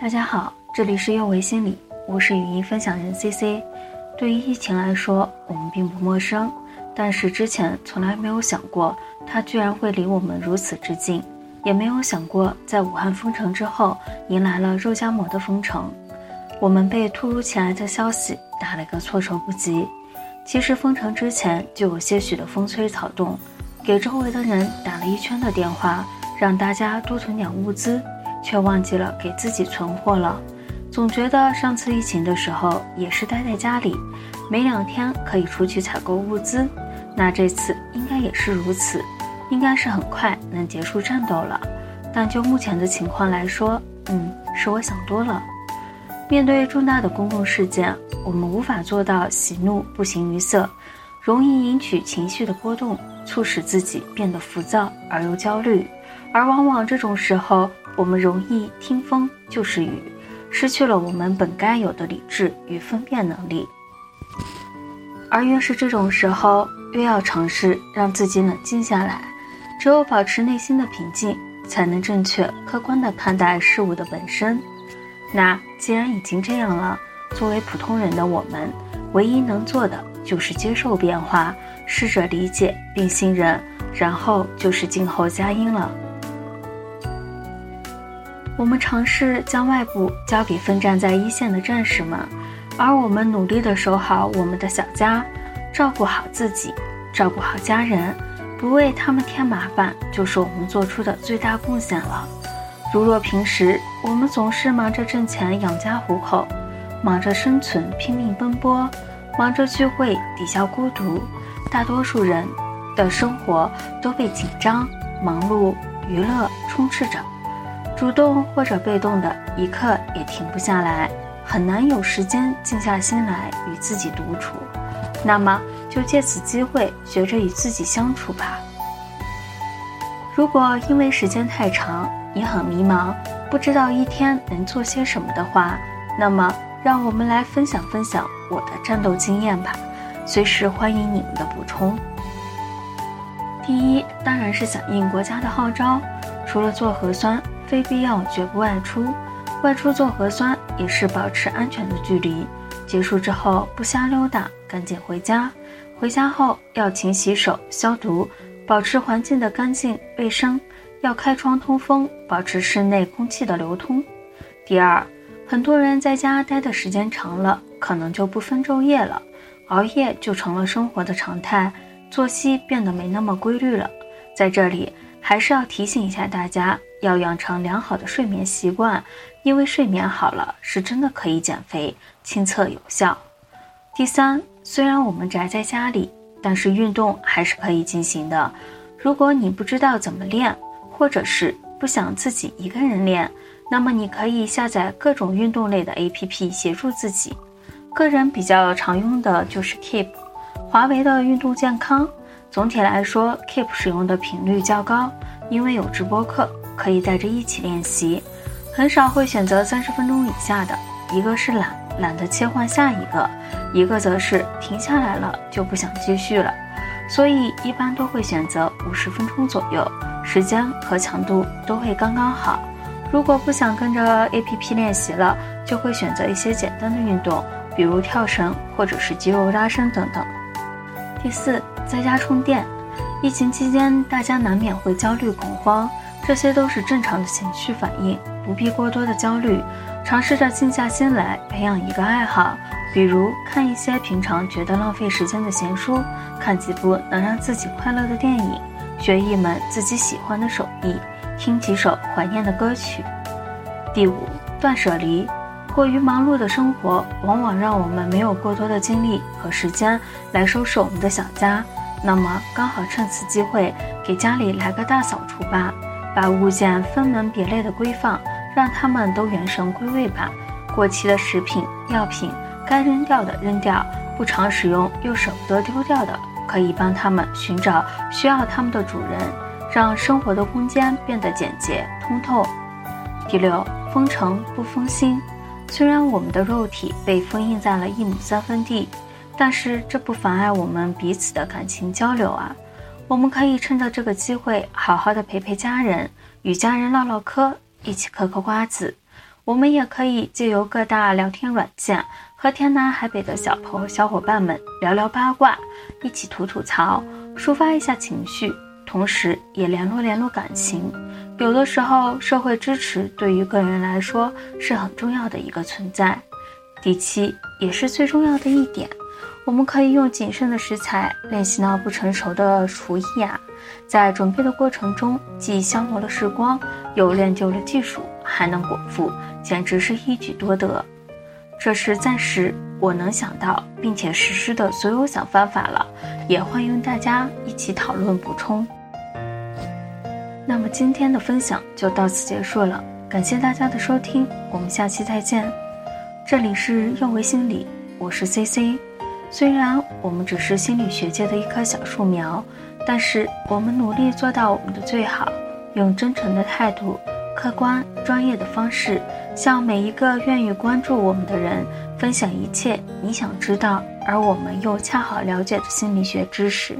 大家好，这里是幼为心理，我是语音分享人 C C。对于疫情来说，我们并不陌生，但是之前从来没有想过它居然会离我们如此之近，也没有想过在武汉封城之后迎来了肉夹馍的封城。我们被突如其来的消息打了个措手不及。其实封城之前就有些许的风吹草动，给周围的人打了一圈的电话，让大家多囤点物资，却忘记了给自己存货了。总觉得上次疫情的时候也是待在家里，没两天可以出去采购物资，那这次应该也是如此，应该是很快能结束战斗了。但就目前的情况来说，嗯，是我想多了。面对重大的公共事件，我们无法做到喜怒不形于色，容易引起情绪的波动，促使自己变得浮躁而又焦虑。而往往这种时候，我们容易听风就是雨，失去了我们本该有的理智与分辨能力。而越是这种时候，越要尝试让自己冷静下来。只有保持内心的平静，才能正确客观地看待事物的本身。那既然已经这样了，作为普通人的我们，唯一能做的就是接受变化，试着理解并信任，然后就是静候佳音了。我们尝试将外部交给奋战在一线的战士们，而我们努力地守好我们的小家，照顾好自己，照顾好家人，不为他们添麻烦，就是我们做出的最大贡献了。如若平时我们总是忙着挣钱养家糊口，忙着生存拼命奔波，忙着聚会抵消孤独，大多数人的生活都被紧张、忙碌、娱乐充斥着，主动或者被动的一刻也停不下来，很难有时间静下心来与自己独处。那么，就借此机会学着与自己相处吧。如果因为时间太长，你很迷茫，不知道一天能做些什么的话，那么让我们来分享分享我的战斗经验吧，随时欢迎你们的补充。第一，当然是响应国家的号召，除了做核酸，非必要绝不外出。外出做核酸也是保持安全的距离，结束之后不瞎溜达，赶紧回家。回家后要勤洗手消毒，保持环境的干净卫生。要开窗通风，保持室内空气的流通。第二，很多人在家待的时间长了，可能就不分昼夜了，熬夜就成了生活的常态，作息变得没那么规律了。在这里，还是要提醒一下大家，要养成良好的睡眠习惯，因为睡眠好了，是真的可以减肥，亲测有效。第三，虽然我们宅在家里，但是运动还是可以进行的。如果你不知道怎么练，或者是不想自己一个人练，那么你可以下载各种运动类的 APP 协助自己。个人比较常用的就是 Keep，华为的运动健康。总体来说，Keep 使用的频率较高，因为有直播课可以带着一起练习，很少会选择三十分钟以下的。一个是懒，懒得切换下一个；一个则是停下来了就不想继续了，所以一般都会选择五十分钟左右。时间和强度都会刚刚好。如果不想跟着 APP 练习了，就会选择一些简单的运动，比如跳绳或者是肌肉拉伸等等。第四，在家充电。疫情期间，大家难免会焦虑恐慌，这些都是正常的情绪反应，不必过多的焦虑。尝试着静下心来，培养一个爱好，比如看一些平常觉得浪费时间的闲书，看几部能让自己快乐的电影。学一门自己喜欢的手艺，听几首怀念的歌曲。第五，断舍离。过于忙碌的生活，往往让我们没有过多的精力和时间来收拾我们的小家。那么，刚好趁此机会，给家里来个大扫除吧，把物件分门别类的归放，让它们都原神归位吧。过期的食品、药品，该扔掉的扔掉，不常使用又舍不得丢掉的。可以帮他们寻找需要他们的主人，让生活的空间变得简洁通透。第六，封城不封心。虽然我们的肉体被封印在了一亩三分地，但是这不妨碍我们彼此的感情交流啊。我们可以趁着这个机会，好好的陪陪家人，与家人唠唠嗑，一起嗑嗑瓜子。我们也可以借由各大聊天软件和天南海北的小朋友、小伙伴们聊聊八卦，一起吐吐槽，抒发一下情绪，同时也联络联络感情。有的时候，社会支持对于个人来说是很重要的一个存在。第七，也是最重要的一点。我们可以用谨慎的食材练习那不成熟的厨艺啊，在准备的过程中，既消磨了时光，又练就了技术，还能果腹，简直是一举多得。这是暂时我能想到并且实施的所有小方法了，也欢迎大家一起讨论补充。那么今天的分享就到此结束了，感谢大家的收听，我们下期再见。这里是幼为心理，我是 C C。虽然我们只是心理学界的一棵小树苗，但是我们努力做到我们的最好，用真诚的态度、客观专业的方式，向每一个愿意关注我们的人分享一切你想知道而我们又恰好了解的心理学知识。